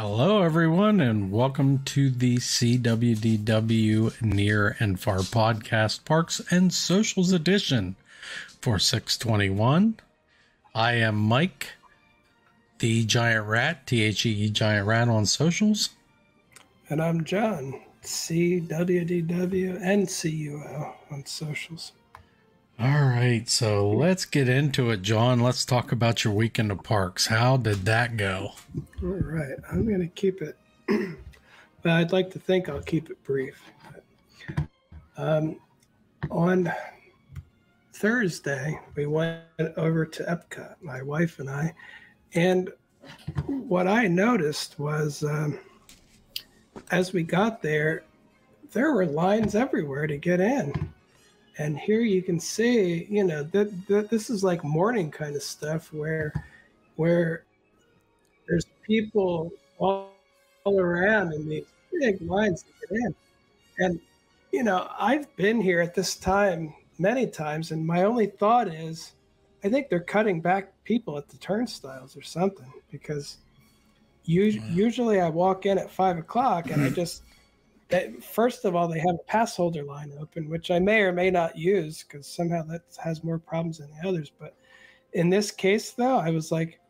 Hello, everyone, and welcome to the SeeWDW Near and Far Podcast Parks and Socials Edition for 621. I am Mike, the Giant Rat, T H E Giant Rat on socials. And I'm John, SeeWDW and CUO on socials. All right, so let's get into it, John. Let's talk about your week in the parks. How did that go? All right, I'm going to keep it, but I'd like to think I'll keep it brief. Um, on Thursday, we went over to Epcot, my wife and I, and what I noticed was um, as we got there, there were lines everywhere to get in and here you can see you know that, that this is like morning kind of stuff where where there's people all, all around in these big lines to get in. And you know i've been here at this time many times and my only thought is i think they're cutting back people at the turnstiles or something because usually i walk in at five o'clock and i just that first of all they have a pass holder line open which i may or may not use because somehow that has more problems than the others. But in this case though i was like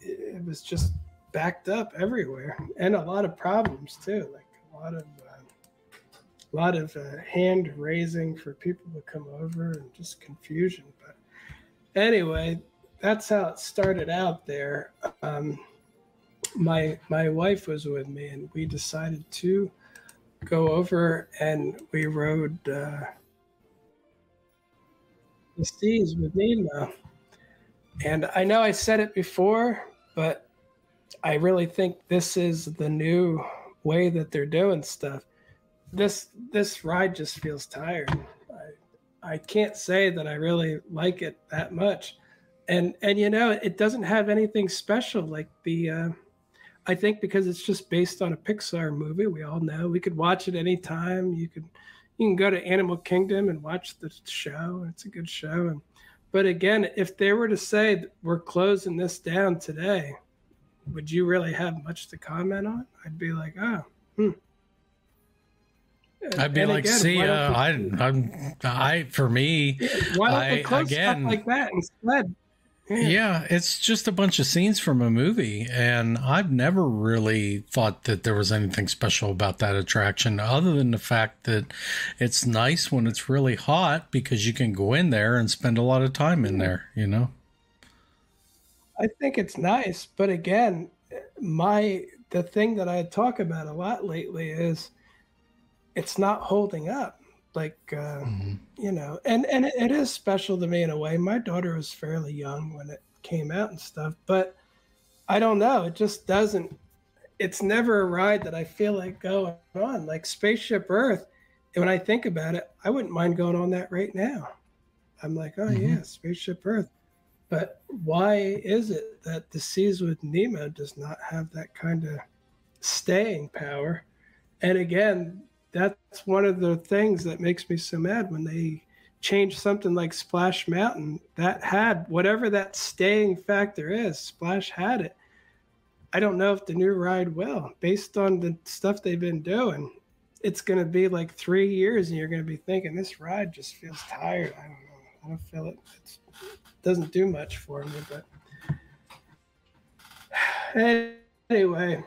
it was just backed up everywhere and a lot of problems too like a lot of uh, a lot of uh, hand raising for people to come over and just confusion. But anyway that's how it started out there. Um, my my wife was with me and we decided to go over and we rode uh, the seas with Nemo. And I know I said it before, but I really think this is the new way that they're doing stuff. This this ride just feels tired. I I can't say that I really like it that much. And and you know, it doesn't have anything special like the uh, I think because it's just based on a Pixar movie, we all know we could watch it anytime. You could you can go to Animal Kingdom and watch the show. It's a good show. And, but again, if they were to say we're closing this down today, would you really have much to comment on? I'd be like, oh, hmm. I'd be and like, again, see, uh, I, I'm, I, for me, why don't I, close again, stuff like that instead? Yeah, it's just a bunch of scenes from a movie. And I've never really thought that there was anything special about that attraction other than the fact that it's nice when it's really hot because you can go in there and spend a lot of time in there, you know? I think it's nice. But again, my the thing that I talk about a lot lately is it's not holding up like uh, mm-hmm. you know and and it, it is special to me in a way. My daughter was fairly young when it came out and stuff but i don't know. It just doesn't it's never a ride that i feel like going on. Like spaceship earth and when i think about it i wouldn't mind going on that right now. I'm like oh mm-hmm. yeah spaceship earth. But why is it that the seas with nemo does not have that kind of staying power? And again that's one of the things that makes me so mad when they change something like Splash Mountain that had whatever that staying factor is. Splash had it. I don't know if the new ride will, based on the stuff they've been doing. It's going to be like three years, and you're going to be thinking this ride just feels tired. I don't know. I don't feel it. It's, it doesn't do much for me, but anyway,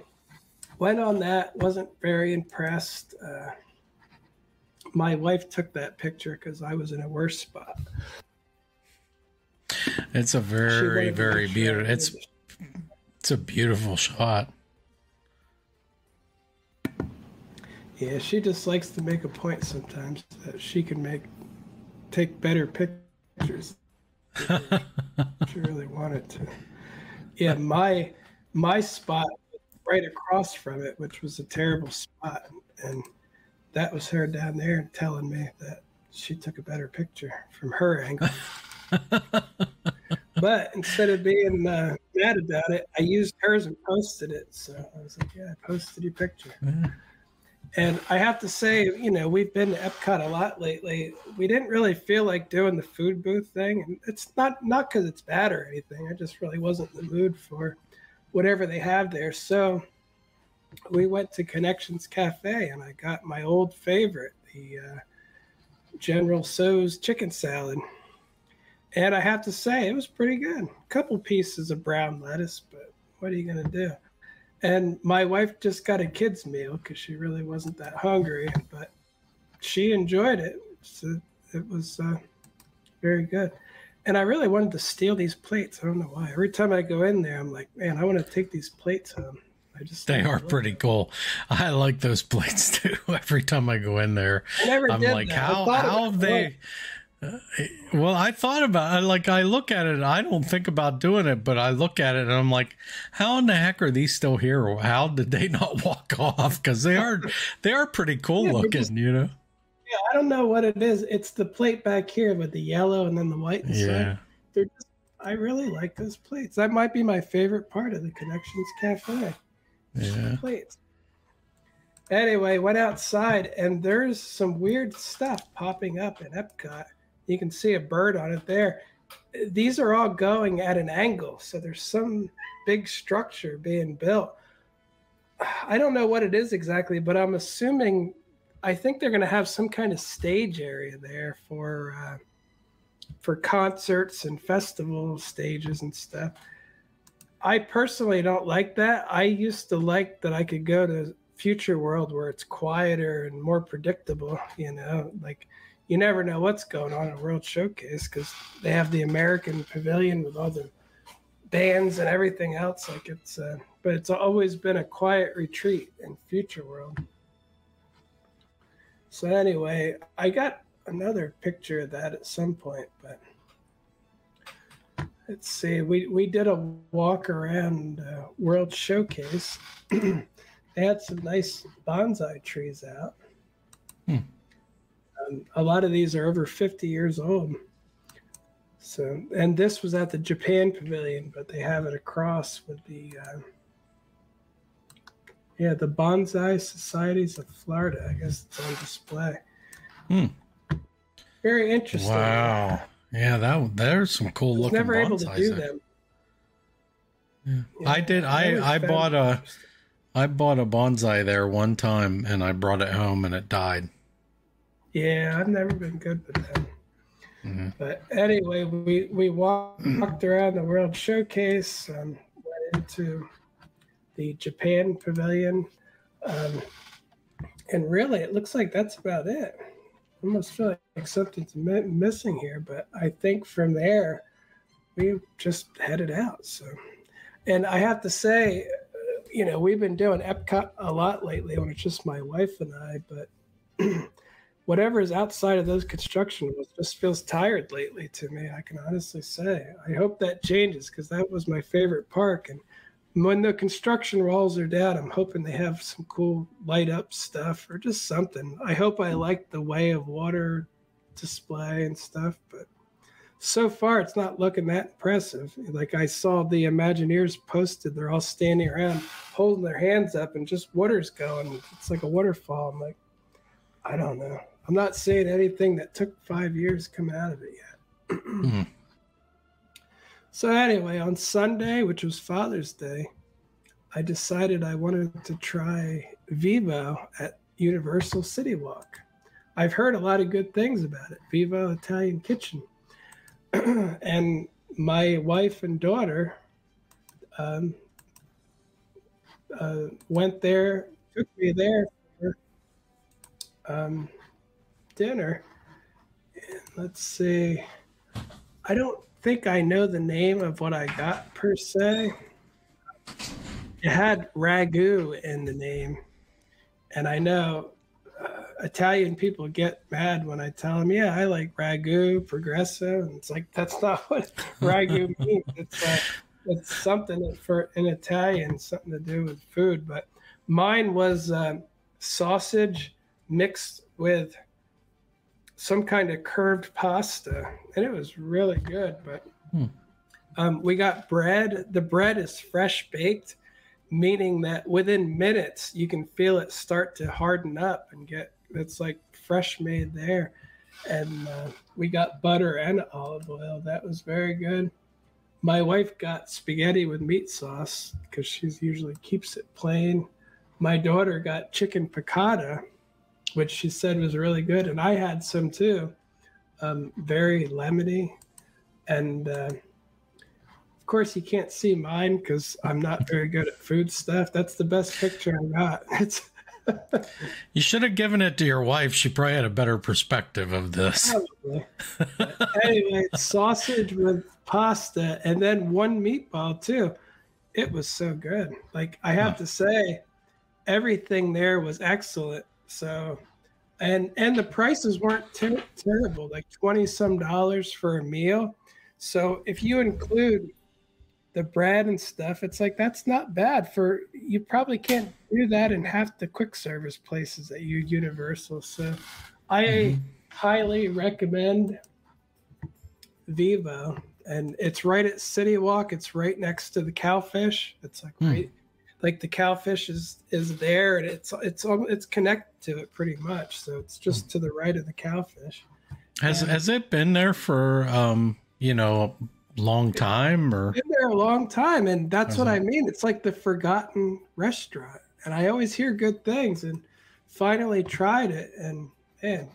went on that. Wasn't very impressed. Uh, my wife took that picture because I was in a worse spot. It's a very, very beautiful. It's it's a beautiful shot. Yeah, she just likes to make a point sometimes that she can make take better pictures. she really wanted to. Yeah, my my spot right across from it, which was a terrible spot, and that was her down there telling me that she took a better picture from her angle. but instead of being uh, mad about it, I used hers and posted it. So I was like, yeah, I posted your picture. And I have to say, you know, we've been to Epcot a lot lately. We didn't really feel like doing the food booth thing. And it's not not because it's bad or anything. I just really wasn't in the mood for whatever they have there. So we went to Connections Cafe and I got my old favorite, the uh, General Tso's chicken salad. And I have to say, it was pretty good. A couple pieces of brown lettuce, but what are you going to do? And my wife just got a kid's meal because she really wasn't that hungry, but she enjoyed it. So it was uh, very good. And I really wanted to steal these plates. I don't know why. Every time I go in there, I'm like, man, I want to take these plates home. I just they are pretty cool. I like those plates too. Every time I go in there, I am like, that. how how have they? Uh, well, I thought about it. Like, I look at it, I don't think about doing it, but I look at it and I'm like, how in the heck are these still here? How did they not walk off? Because they are, they are pretty cool yeah, looking, just, you know? Yeah, I don't know what it is. It's the plate back here with the yellow and then the white. Inside. Yeah. They're just, I really like those plates. That might be my favorite part of the Connections Cafe. Yeah. Plates. Anyway, went outside and there's some weird stuff popping up in Epcot you can see a bird on it there. These are all going at an angle. So there's some big structure being built. I don't know what it is exactly, but I'm assuming, I think they're going to have some kind of stage area there for, uh, for concerts and festival stages and stuff. I personally don't like that. I used to like that I could go to future world where it's quieter and more predictable, you know, like you never know what's going on at World Showcase because they have the American Pavilion with all the bands and everything else. Like it's, uh, but it's always been a quiet retreat in Future World. So anyway, I got another picture of that at some point, but let's see. We we did a walk around uh, World Showcase. they had some nice bonsai trees out. Hmm. Um, a lot of these are over 50 years old. So, and this was at the Japan Pavilion, but they have it across with the, uh, yeah, the Bonsai Societies of Florida. I guess it's on display. Hmm. Very interesting. Wow. Yeah, that there's some cool looking. Never able to do there. them. Yeah. yeah. I did. I I bought a I bought a bonsai there one time, and I brought it home, and it died. Yeah, I've never been good with them. Mm-hmm. But anyway, we we walked, walked around the World Showcase, and went into the Japan Pavilion, um, and really, it looks like that's about it. I almost feel like something's missing here, but I think from there we just headed out. So, and I have to say, you know, we've been doing Epcot a lot lately when it's just my wife and I, but whatever is outside of those construction walls just feels tired lately to me. I can honestly say. I hope that changes because that was my favorite park. And when the construction walls are down, I'm hoping they have some cool light up stuff or just something. I hope I like the way of water display and stuff, but so far it's not looking that impressive. Like I saw the Imagineers posted, they're all standing around holding their hands up and just water's going. It's like a waterfall. I'm like, I don't know. I'm not saying anything that took five years come out of it yet. So anyway, on Sunday, which was Father's Day, I decided I wanted to try Vivo at Universal City Walk. I've heard a lot of good things about it, Vivo Italian Kitchen. and my wife and daughter um, uh, went there, took me there for um, dinner. And let's see. I don't think I know the name of what I got per se. It had ragu in the name. And I know uh, Italian people get mad when I tell them, yeah, I like ragu, progresso. And it's like, that's not what ragu means. It's, uh, it's something for in Italian, something to do with food. But mine was um, sausage mixed with some kind of curved pasta, and it was really good. But hmm. um, we got bread. The bread is fresh baked, meaning that within minutes you can feel it start to harden up and get. It's like fresh made there, and uh, we got butter and olive oil. That was very good. my wife got spaghetti with meat sauce because she usually keeps it plain. My daughter got chicken piccata, which she said was really good, and I had some too. Um, very lemony, and uh, of course you can't see mine because I'm not very good at food stuff. That's the best picture I got. It's you should have given it to your wife. She probably had a better perspective of this. anyway, sausage with pasta and then one meatball too. It was so good. Like I have to say, everything there was excellent. So, and and the prices weren't ter- terrible. Like twenty some dollars for a meal. So if you include the bread and stuff, it's like that's not bad for you probably can't do that in half the quick service places at you Universal. So I mm-hmm. highly recommend Vivo and it's right at City Walk. It's right next to the Cowfish. It's like mm. right like the Cowfish is is there and it's it's it's connected to it pretty much. So it's just to the right of the Cowfish. Has and, has it been there for um you know long time or? been there a long time and that's what i mean. It's like the forgotten restaurant and i always hear good things and finally tried it and man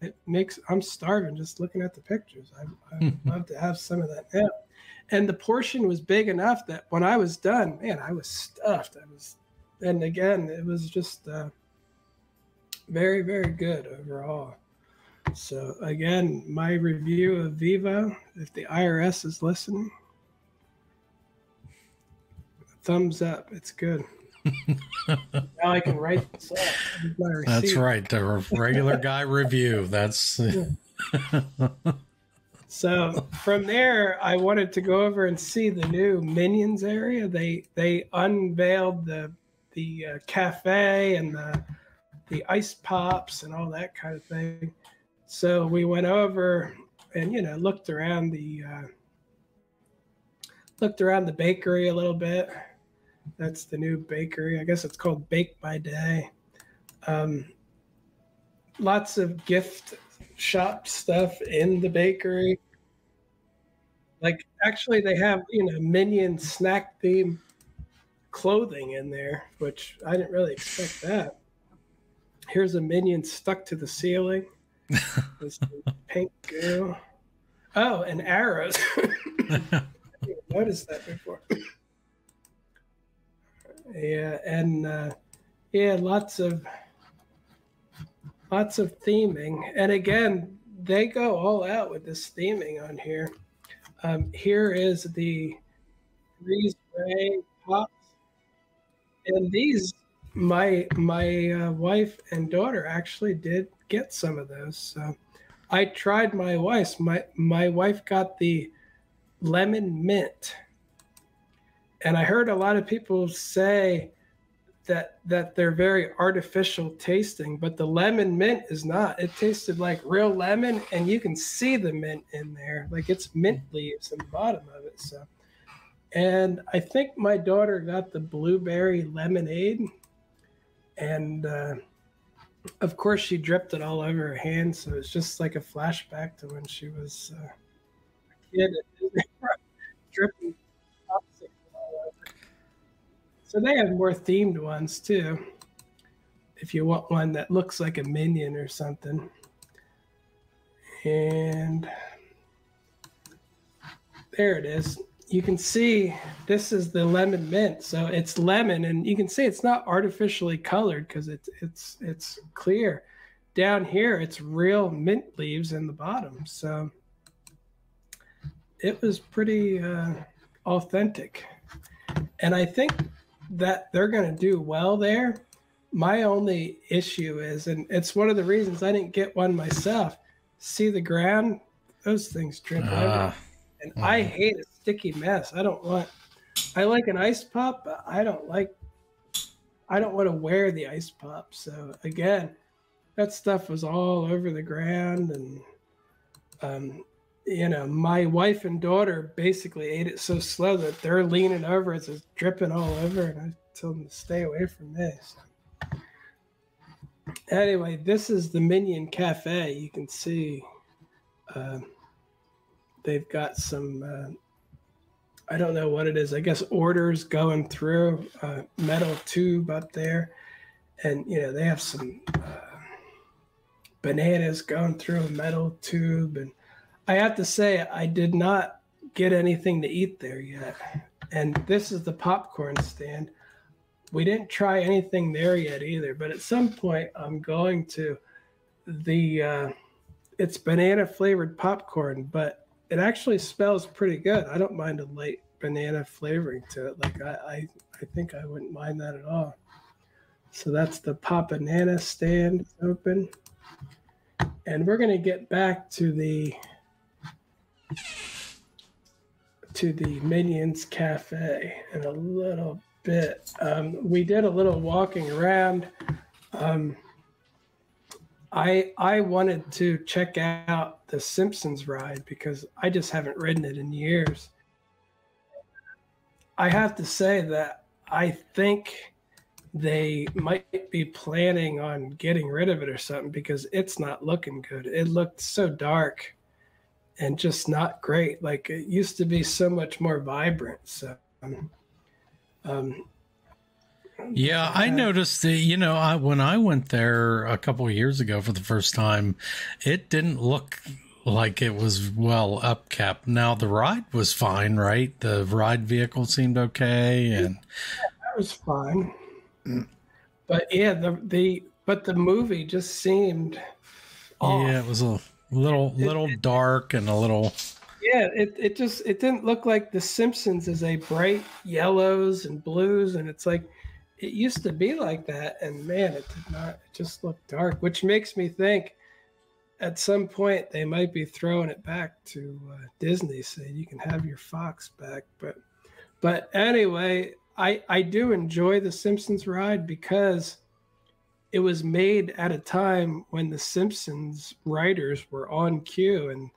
it makes i'm starving just looking at the pictures. I, I love to have some of that now. And the portion was big enough that when i was done man i was stuffed. I was and again it was just uh, very very good overall so again, my review of Vivo, if the IRS is listening, thumbs up. It's good. now I can write this up. That's right. The regular guy review. That's. so from there, I wanted to go over and see the new Minions area. They they unveiled the the uh, cafe and the the ice pops and all that kind of thing. So we went over and you know looked around the uh, looked around the bakery a little bit. That's the new bakery. I guess it's called Bake My Day. Um, lots of gift shop stuff in the bakery. Like actually, they have you know minion snack theme clothing in there, which I didn't really expect that. Here's a minion stuck to the ceiling this pink girl. Oh, and arrows. I didn't notice that before. yeah, and uh, yeah, lots of lots of theming, and again, they go all out with this theming on here. Um, here is the Freeze Ray pops, and these my my uh, wife and daughter actually did get some of those. So I tried my wife's. My my wife got the lemon mint, and I heard a lot of people say that that they're very artificial tasting, but the lemon mint is not. It tasted like real lemon, and you can see the mint in there, like it's mint leaves in the bottom of it. So, and I think my daughter got the blueberry lemonade and uh, of course she dripped it all over her hand so it's just like a flashback to when she was uh, a kid dripping so they have more themed ones too if you want one that looks like a minion or something. And there it is you can see this is the lemon mint. So it's lemon and you can see it's not artificially colored because it's it's it's clear. Down here it's real mint leaves in the bottom. So it was pretty uh, authentic. And i think that they're going to do well there. My only issue is and it's one of the reasons i didn't get one myself see the ground? Those things drip uh, and i hate it sticky mess. I don't want. I like an ice pop, but I don't like. I don't want to wear the ice pop. So again, that stuff was all over the ground, and um, you know, my wife and daughter basically ate it so slow that they're leaning over, it's just dripping all over, and I told them to stay away from this. Anyway, this is the Minion Cafe. You can see uh, they've got some uh, I don't know what it is. I guess orders going through a metal tube up there, and you know they have some uh, bananas going through a metal tube, and I have to say I did not get anything to eat there yet. And this is the popcorn stand. We didn't try anything there yet either, but at some point I'm going to the uh, it's banana flavored popcorn, but it actually smells pretty good. I don't mind a light banana flavoring to it. Like I, I, I think I wouldn't mind that at all. So that's the Pop-A-Nana stand open. And we're gonna get back to the to the Minions Cafe in a little bit. Um, we did a little walking around. Um, I I wanted to check out the Simpsons ride because I just haven't ridden it in years. I have to say that I think they might be planning on getting rid of it or something because it's not looking good. It looked so dark and just not great. Like it used to be so much more vibrant. So, um, um, yeah, I noticed that, you know, I, when I went there a couple of years ago for the first time, it didn't look like it was well upkept. Now the ride was fine, right? The ride vehicle seemed okay and that was fine. But yeah, the the but the movie just seemed off. yeah, it was a little little it- dark and a little Yeah, it, it just it didn't look like The Simpsons as a bright yellows and blues, and it's like it used to be like that, and man, it did not. It just looked dark, which makes me think at some point they might be throwing it back to uh, Disney, saying you can have your Fox back. But but anyway, I I do enjoy the Simpsons ride because it was made at a time when the Simpsons writers were on cue and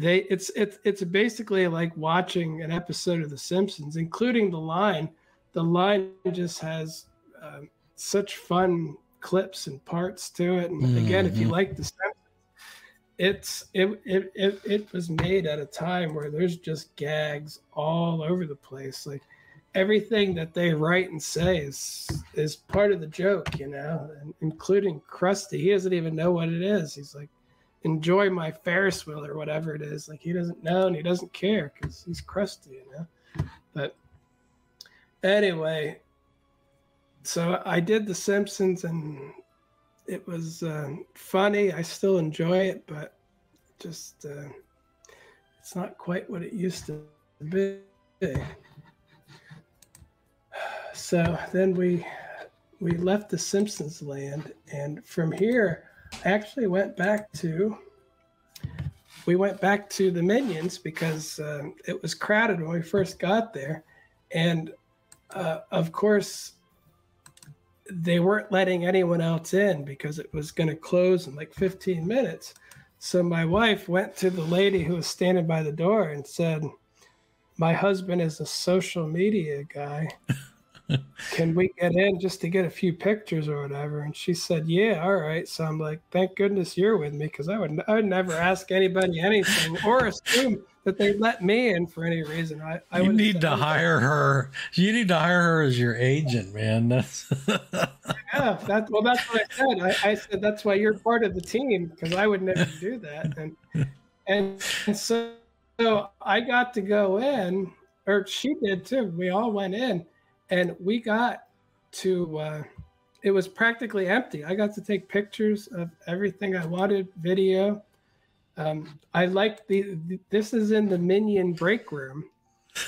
they it's it's it's basically like watching an episode of The Simpsons, including the line. The line just has um, such fun clips and parts to it. And again, if you Mhm. like The Simpsons, it's it, it it it was made at a time where there's just gags all over the place. Like everything that they write and say is is part of the joke, you know, and including Krusty. He doesn't even know what it is. He's like enjoy my Ferris wheel or whatever it is. Like he doesn't know and he doesn't care because he's Krusty, you know. But anyway, so I did The Simpsons and it was uh, funny. I still enjoy it, but just uh, it's not quite what it used to be. So then we we left the Simpsons land, and from here I actually went back to we went back to the Minions because um, it was crowded when we first got there, and uh, of course they weren't letting anyone else in because it was going to close in like 15 minutes. So my wife went to the lady who was standing by the door and said, "My husband is a social media guy." can we get in just to get a few pictures or whatever? And she said, yeah, all right. So I'm like, thank goodness you're with me because I would I would never ask anybody anything or assume that they let me in for any reason. I, I you need to hire her. You need to hire her as your agent, man. That's Yeah, that, well, that's what I said. I, I said that's why you're part of the team because I would never do that. And and, and so, so I got to go in, or she did too. We all went in, and we got to. Uh, it was practically empty. I got to take pictures of everything I wanted, video. Um, I like the, the. This is in the Minion break room.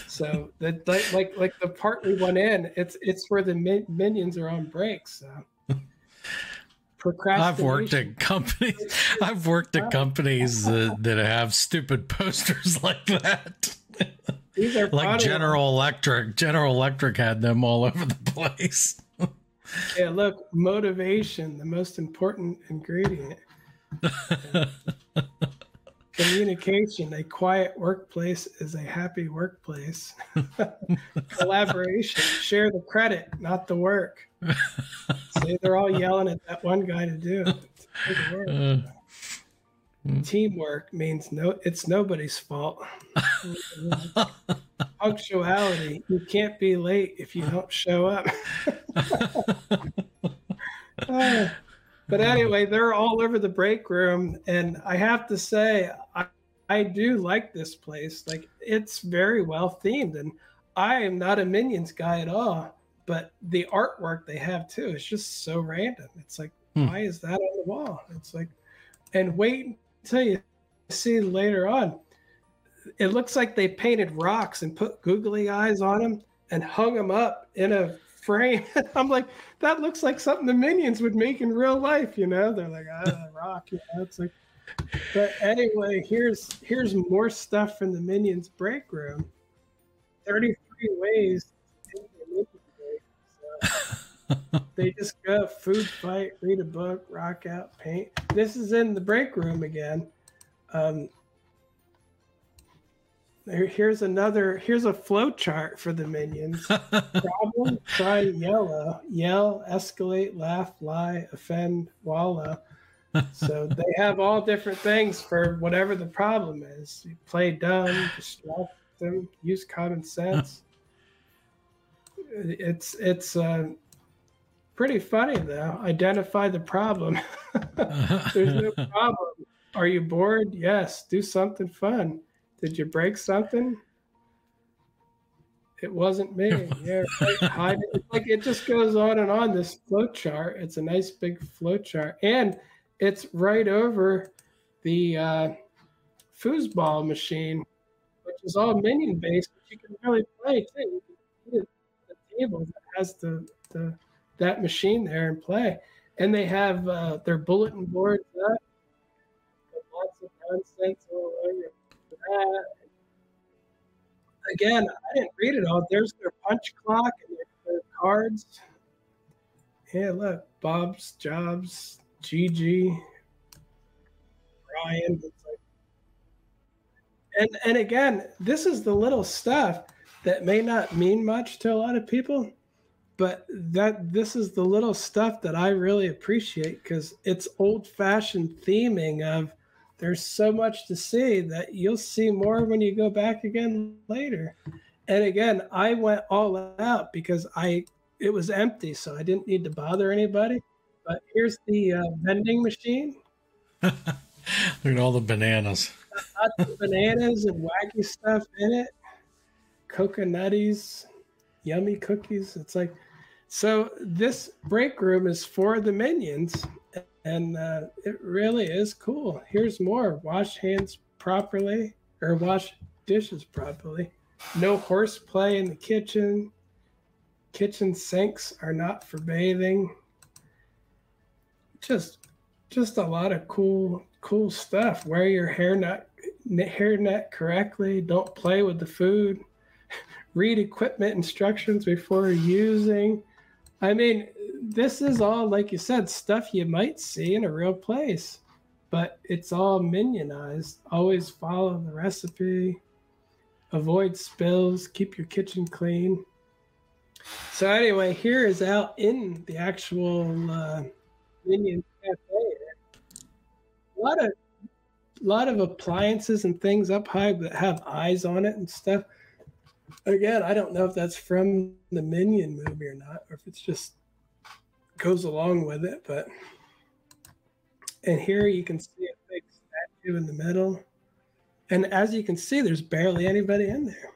So that like like like the part we went in, it's it's where the min- minions are on break. So I've worked at companies. I've worked at companies that, that have stupid posters like that. These are like. General Electric. General Electric had them all over the place. Yeah, look, motivation, the most important ingredient. Communication, a quiet workplace is a happy workplace. Collaboration, share the credit, not the work. See, they're all yelling at that one guy to do it. Do the work. Uh, Teamwork means no, it's nobody's fault. punctuality. You can't be late if you don't show up. Uh, but anyway, they're all over the break room, and I have to say, I, I do like this place. Like it's very well themed, and I am not a Minions guy at all. But the artwork they have too is just so random. It's like, hmm. why is that on the wall? It's like, and wait until you see later on. It looks like they painted rocks and put googly eyes on them and hung them up in a frame. I'm like, that looks like something the minions would make in real life, you know? They're like, ah, rock, you know? It's like, but anyway, here's here's more stuff from the minions break room. 33 ways so they just go food fight, read a book, rock out, paint. This is in the break room again. Um, there, here's another. Here's a flow chart for the minions. Problem: try yellow, yell, escalate, laugh, lie, offend, wallow. So they have all different things for whatever the problem is. You play dumb, distract them, use common sense. It's it's uh, pretty funny though. Identify the problem. There's no problem. Are you bored? Yes. Do something fun did you break something? It wasn't me. Yeah, right. like it just goes on and on. This flow chart. It's a nice big flow chart, and it's right over the uh, foosball machine, which is all minion based. But you can really play too. the table that has the, the that machine there and play, and they have uh, their bulletin boards up. Lots of nonsense all over Uh, again, I didn't read it all. There's their punch clock and their, their cards. Yeah, look, Bob's Jobs, GG, Ryan. Like, and and again, this is the little stuff that may not mean much to a lot of people, but that this is the little stuff that I really appreciate because it's old fashioned theming of there's so much to see that you'll see more when you go back again later. And again, I went all out because I it was empty, so I didn't need to bother anybody. But here's the uh, vending machine. Look at all the bananas. Lots of bananas and wacky stuff in it. Coconutties, yummy cookies. It's like so. This break room is for the minions, and uh, it really is cool. Here's more: wash hands properly or wash dishes properly. No horseplay in the kitchen. Kitchen sinks are not for bathing. Just, just a lot of cool, cool stuff. Wear your hair net, hair net correctly. Don't play with the food. Read equipment instructions before using. I mean, this is all, like you said, stuff you might see in a real place, but it's all minionized. Always follow the recipe, avoid spills, keep your kitchen clean. So, anyway, here is out in the actual uh, Minion Cafe. A lot of lot of appliances and things up high that have eyes on it and stuff. Again, I don't know if that's from the Minion movie or not, or if it's just goes along with it. But and here you can see a big statue in the middle. And as you can see, there's barely anybody in there.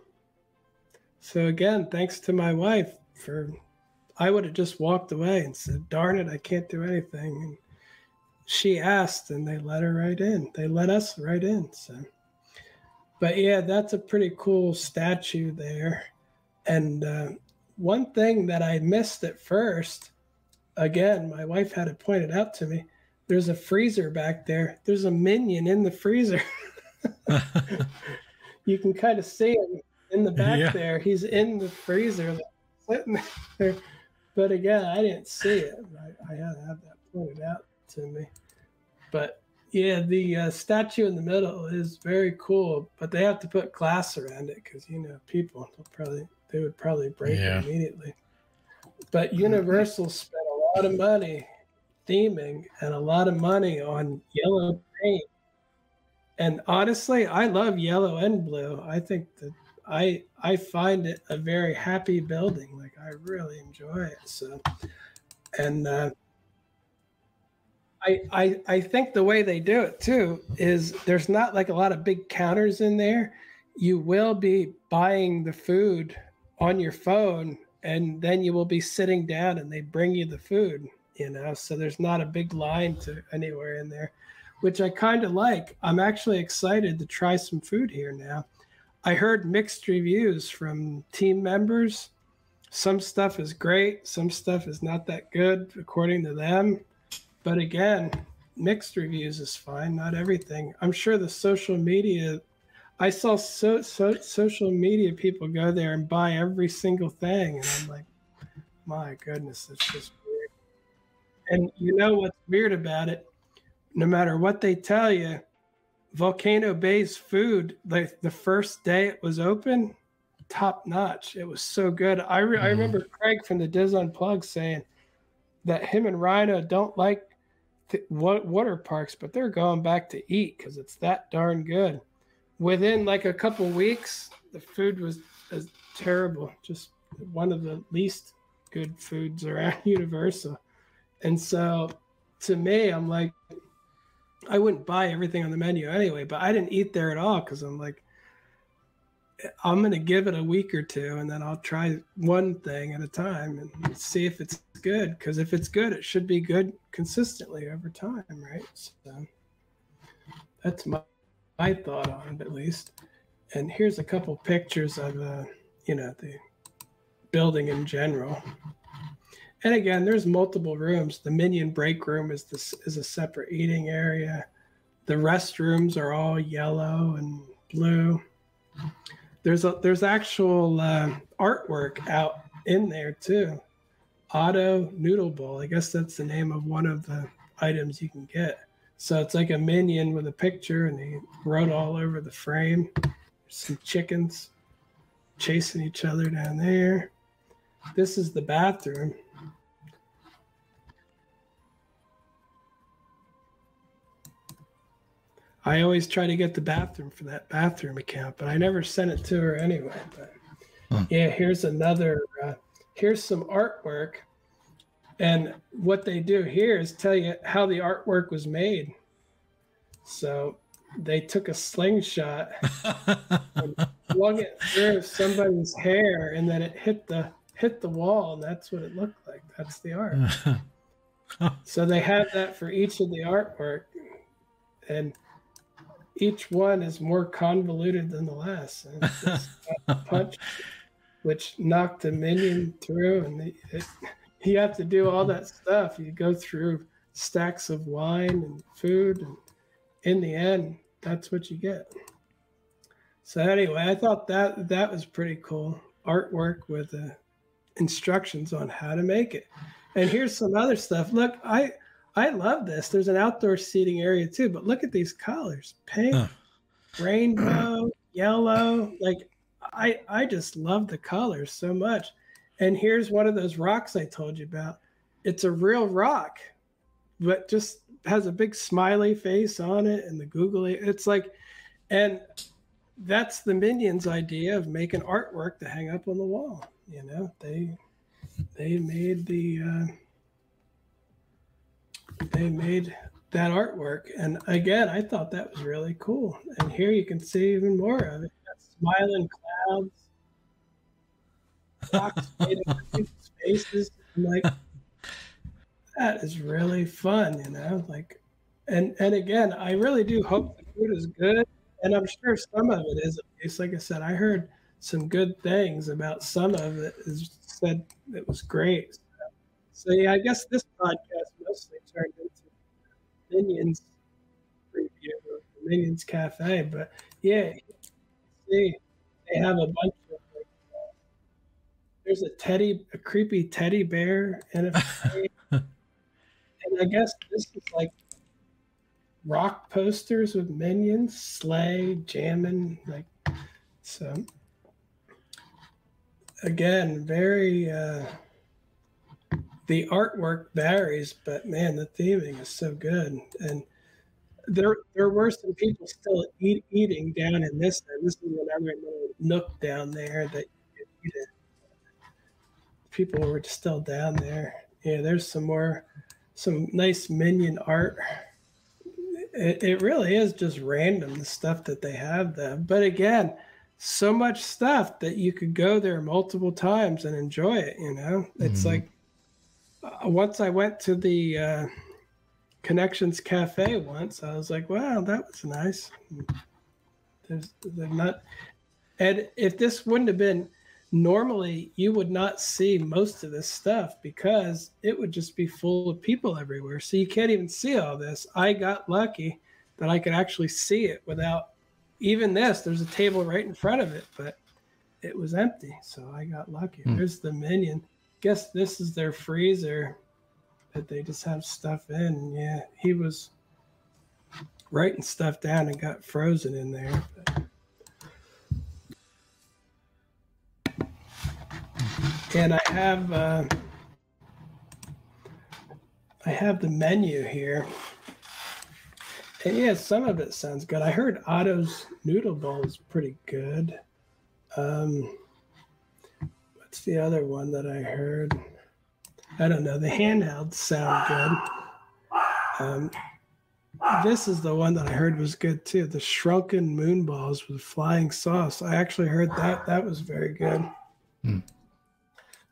So again, thanks to my wife for I would have just walked away and said, darn it, I can't do anything. And she asked and they let her right in. They let us right in. So but yeah, that's a pretty cool statue there. And uh, one thing that I missed at first again, my wife had it pointed out to me. There's a freezer back there. There's a minion in the freezer. you can kind of see him in the back yeah. there. He's in the freezer sitting there. But again, I didn't see it. I, I had to have that pointed out to me. But yeah, the uh, statue in the middle is very cool, but they have to put glass around it because you know people will probably they would probably break yeah. it immediately. But Universal spent lot of money theming and a lot of money on yellow paint. And honestly, I love yellow and blue. I think that I I find it a very happy building. Like I really enjoy it. So, and uh, I, I I think the way they do it too is there's not like a lot of big counters in there. You will be buying the food on your phone, and then you will be sitting down, and they bring you the food. You know, so there's not a big line to anywhere in there, which I kind of like. I'm actually excited to try some food here now. I heard mixed reviews from team members. Some stuff is great, some stuff is not that good according to them but again, mixed reviews is fine, not everything. I'm sure the social media I saw so, so social media people go there and buy every single thing, and I'm like, my goodness, it's just weird. And you know what's weird about it? No matter what they tell you, Volcano Bay's food, like the first day it was open, top notch. It was so good. I, re- mm. I remember Craig from the DIS Unplugged saying that him and Rhino don't like water parks, but they're going back to eat because it's that darn good. Within like a couple weeks, the food was, was terrible, just one of the least good foods around Universal. And so to me, I'm like, I wouldn't buy everything on the menu anyway, but I didn't eat there at all because I'm like, I'm going to give it a week or two and then I'll try one thing at a time and see if it's good. Because if it's good, it should be good consistently over time, right? So that's my, my thought on at least. And here's a couple pictures of, uh, you know, the building in general. And again, there's multiple rooms. The minion break room is this is a separate eating area. The restrooms are all yellow and blue there's a there's actual uh, artwork out in there too. Auto Noodle Bowl. I guess that's the name of one of the items you can get. So it's like a minion with a picture, and he wrote all over the frame. some chickens chasing each other down there. This is the bathroom. I always try to get the bathroom for that bathroom account, but I never sent it to her anyway. But huh. yeah, here's another. Uh, here's some artwork, and what they do here is tell you how the artwork was made. So they took a slingshot and flung it through somebody's hair, and then it hit the hit the wall, and that's what it looked like. That's the art. so they have that for each of the artwork, and each one is more convoluted than the last. punch, which knocked the minion through, and the, it, you have to do all that stuff. You go through stacks of wine and food, and in the end, that's what you get. So anyway, I thought that that was pretty cool artwork with uh, instructions on how to make it. And here's some other stuff. Look, I I love this. There's an outdoor seating area too, but look at these colors: pink, huh. rainbow, yellow. Like I I just love the colors so much. And here's one of those rocks I told you about. It's a real rock, but just has a big smiley face on it and the googly. It's like, and that's the minions idea of making artwork to hang up on the wall. You know, they they made the uh, they made that artwork. And again, I thought that was really cool. And here you can see even more of it. Smiling clouds, spaces. I'm like, that is really fun, you know. Like, and and again, I really do hope the food is good, and I'm sure some of it is. It's like I said, I heard some good things about some of it. Is said it was great. So yeah, I guess this podcast mostly turned into Minions review, Minions Cafe. But yeah, see, they have a bunch there's a teddy, a creepy teddy bear in a. and I guess this is like rock posters with minions, sleigh, jamming, like so. Again, very. uh the artwork varies, but man, the theming is so good. And there there were some people still eat, eating down in this end. This is another little nook down there that people were still down there. Yeah, there's some more some nice minion art. It, it really is just random the stuff that they have there. But again, so much stuff that you could go there multiple times and enjoy it. You know, it's mm-hmm. like uh, once I went to the uh, Connections Cafe once, I was like, wow, that was nice. There's, they're not, and if this wouldn't have been normally, you would not see most of this stuff because it would just be full of people everywhere. So you can't even see all this. I got lucky that I could actually see it without even this, there's a table right in front of it, but it was empty. So I got lucky. Hmm. There's the minion. Guess this is their freezer that they just have stuff in. Yeah, he was writing stuff down and got frozen in there. But... And I have uh, I have the menu here. And yeah, some of it sounds good. I heard Otto's Noodle Bowl is pretty good. Um, what's the other one that I heard? I don't know. The handhelds sound good. Um, this is the one that I heard was good too. The shrunken moon balls with flying sauce. I actually heard that. That was very good. Hmm.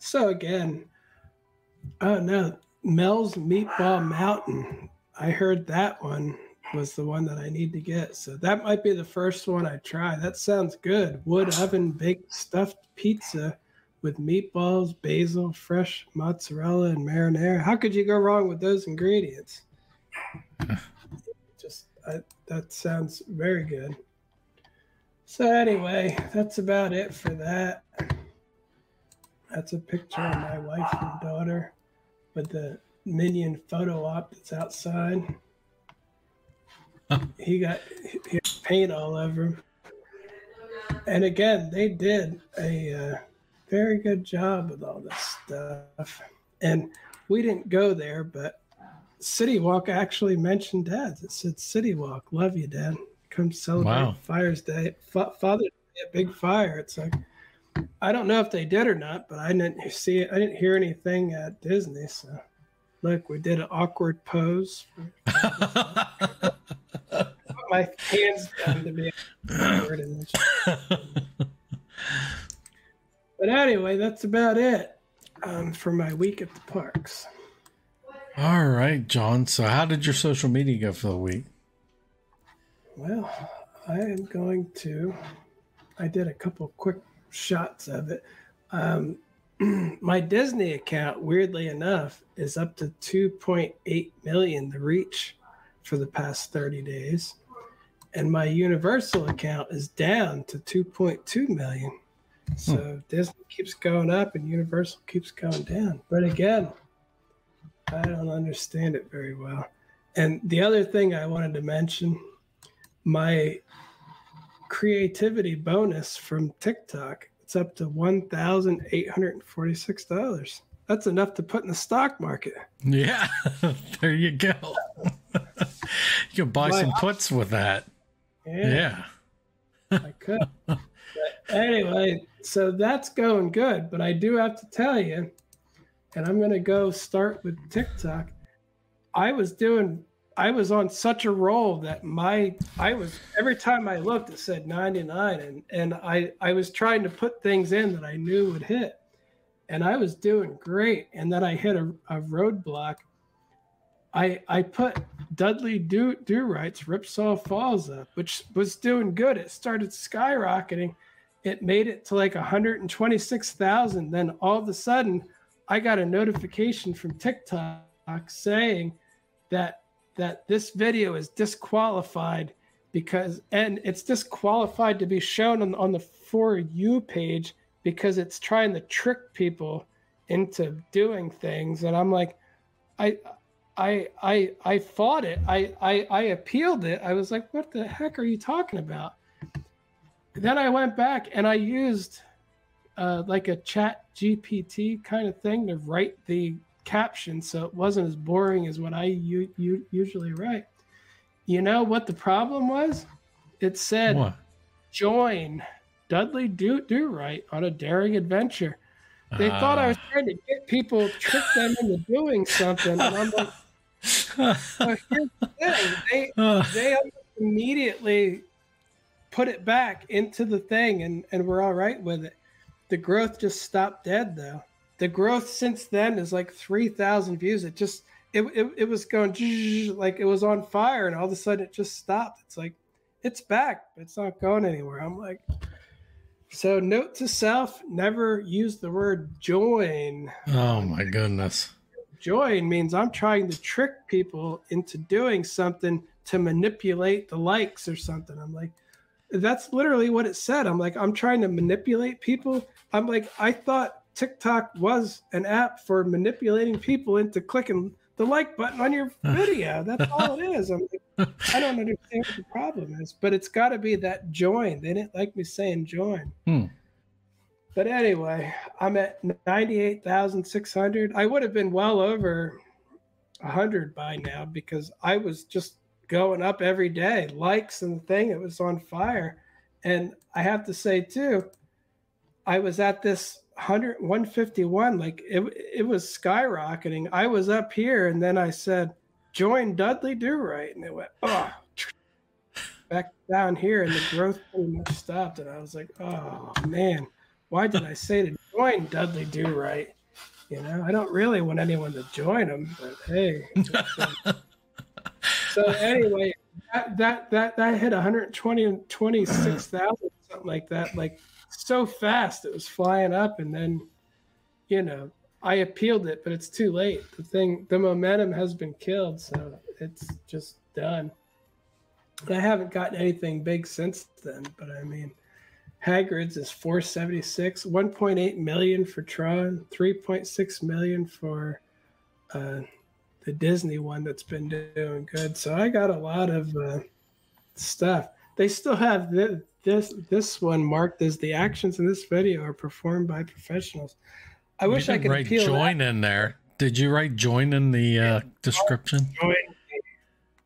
So again, oh no, Mel's Meatball Mountain. I heard that one was the one that I need to get. So that might be the first one I try. That sounds good. Wood oven baked stuffed pizza with meatballs, basil, fresh mozzarella, and marinara. How could you go wrong with those ingredients? Just I, that sounds very good. So anyway, that's about it for that. That's a picture of my wife and daughter with the minion photo op that's outside he got he paint all over him. And again, they did a uh, very good job with all this stuff. And we didn't go there, but City Walk actually mentioned Dad's. It said City Walk, love you, Dad. Come celebrate wow. Fire's Day, F- Father's Day, a big fire. It's like I don't know if they did or not, but I didn't see it. I didn't hear anything at Disney. So look, we did an awkward pose. my hands down to be awkward in this. But anyway, that's about it um, for my week at the parks. All right, John. So, how did your social media go for the week? Well, I am going to. I did a couple quick shots of it. Um, my Disney account, weirdly enough, is up to 2.8 million the reach for the past 30 days and my Universal account is down to 2.2 million. So hmm. Disney keeps going up and Universal keeps going down. But again, I don't understand it very well. And the other thing I wanted to mention, my creativity bonus from TikTok, it's up to $1,846. That's enough to put in the stock market. Yeah, there you go. you can buy my some puts with that. Yeah. I could. but anyway, so that's going good. But I do have to tell you, and I'm going to go start with TikTok. I was doing, I was on such a roll that my, I was, every time I looked, it said 99. And, and I, I was trying to put things in that I knew would hit. And I was doing great. And then I hit a, a roadblock I I put Dudley Do Do Right's Ripsaw Falls up, which was doing good. It started skyrocketing. It made it to like 126,000. Then all of a sudden, I got a notification from TikTok saying that that this video is disqualified because and it's disqualified to be shown on, on the for you page because it's trying to trick people into doing things and i'm like i I I I fought it. I, I I appealed it. I was like, what the heck are you talking about? Then I went back and I used uh, like a chat GPT kind of thing to write the caption so it wasn't as boring as what I u- u- usually write. You know what the problem was? It said What? join Dudley Do Do Right on a daring adventure. They thought I was Ah. trying to get people, trick them into doing something, and I'm like, well, here's the thing. They they immediately put it back into the thing and, and we're all right with it. The growth just stopped dead though. The growth since then is like 3,000 views. It just, it, it, it was going like it was on fire and all of a sudden it just stopped. It's like, it's back. but It's not going anywhere. I'm like, so note to self, never use the word join. oh my goodness. Join means I'm trying to trick people into doing something to manipulate the likes or something. I'm like, that's literally what it said. I'm like, I'm trying to manipulate people. I'm like, I thought TikTok was an app for manipulating people into clicking the like button on your video. That's all it is. Like, I don't understand what the problem is, but it's got to be that join. They didn't like me saying join. Hmm. But anyway, I'm at 98,600. I would have been well over 100 by now because I was just going up every day. Likes and the thing, it was on fire. And I have to say, too, I was at this 100, 151. Like it, it was skyrocketing. I was up here and then I said, join Dudley Do Right. And it went, oh, back down here and the growth pretty much stopped. And I was like, oh, man why did I say to join Dudley Do Right? You know, I don't really want anyone to join him, but hey. so anyway, that that that, that hit 120 and 26,000, something like that, like so fast it was flying up, and then, you know, I appealed it, but it's too late. The thing, the momentum has been killed, so it's just done. I haven't gotten anything big since then, but I mean. Hagrid's is 476, 1.8 million for Tron, 3.6 million for uh, the Disney one that's been doing good. So I got a lot of uh, stuff. They still have this, this this one marked as the actions in this video are performed by professionals. I You wish I could write appeal join in there. Did you write join in the uh, description? Join,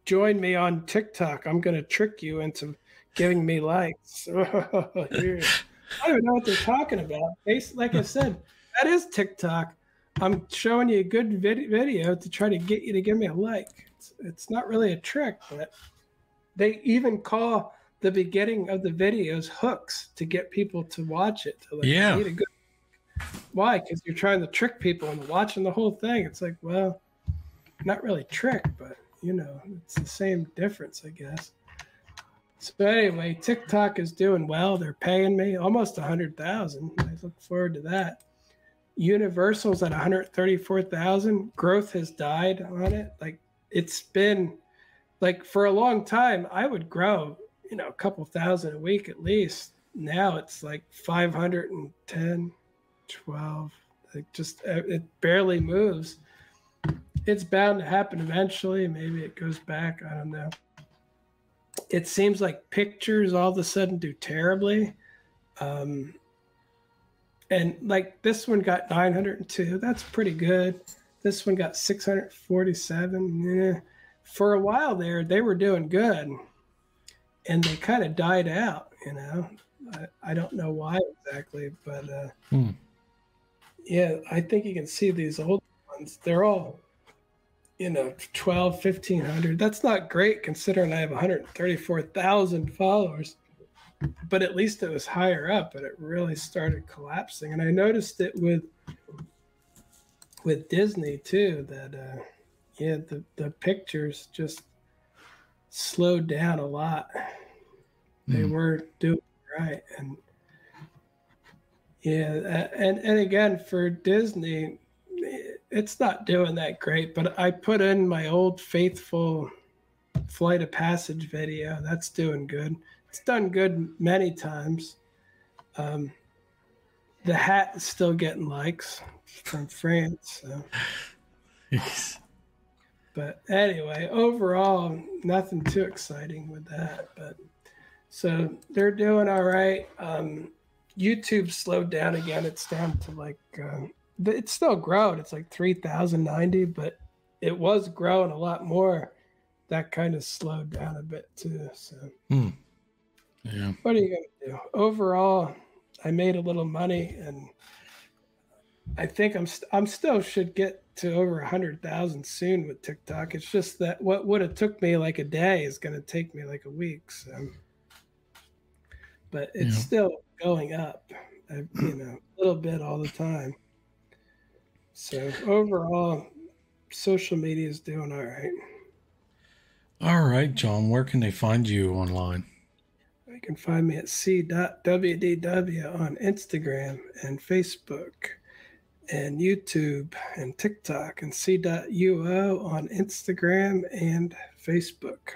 join me on TikTok. I'm going to trick you into giving me likes. Here. I don't know what they're talking about. They, like I said, that is TikTok. I'm showing you a good vid- video to try to get you to give me a like. It's, it's not really a trick, but they even call the beginning of the videos hooks to get people to watch it. To like, Yeah. need a good- Why? Because you're trying to trick people into watching the whole thing. It's like, well, not really trick, but you know, it's the same difference, I guess. So anyway, TikTok is doing well. They're paying me almost a hundred thousand. I look forward to that. Universal's at 134,000. Growth has died on it. Like it's been like for a long time, I would grow, you know, a couple thousand a week at least. Now it's like 510, 12. Like just uh, it barely moves. It's bound to happen eventually. Maybe it goes back. I don't know it seems like pictures all of a sudden do terribly. Um, and like this one got 902. That's pretty good. This one got 647. Yeah. For a while there, they were doing good. And they kind of died out, you know. I, I don't know why exactly, but uh, Hmm. yeah, I think you can see these old ones. They're all you know 12 1500 that's not great considering i have 134000 followers but at least it was higher up and it really started collapsing and i noticed it with with disney too that uh yeah the the pictures just slowed down a lot they Hmm. were doing right and yeah and and again for disney it's not doing that great, but I put in my old faithful flight of passage video. That's doing good. It's done good many times. Um, the hat is still getting likes from France. So. Jeez. But anyway, overall, nothing too exciting with that. But so they're doing all right. Um, YouTube slowed down again. It's down to like um, it's still growing. It's like three thousand ninety, but it was growing a lot more that kind of slowed down a bit too. So, Hmm. Yeah. what are you gonna do? Overall, I made a little money, and I think I'm st- I'm still should get to over a hundred thousand soon with TikTok. It's just that what would have took me like a day is gonna take me like a week. So, but it's Yeah. still going up, uh, you know, a little bit all the time. So overall, social media is doing all right. All right, John, where can they find you online? You can find me at c.wdw on Instagram and Facebook and YouTube and TikTok and c.uo on Instagram and Facebook.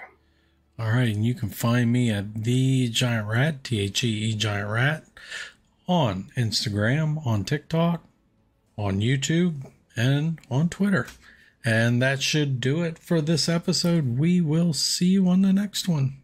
All right, and you can find me at the Giant Rat, T H E E Giant Rat, on Instagram, on TikTok, on YouTube, and on Twitter. And that should do it for this episode. We will see you on the next one.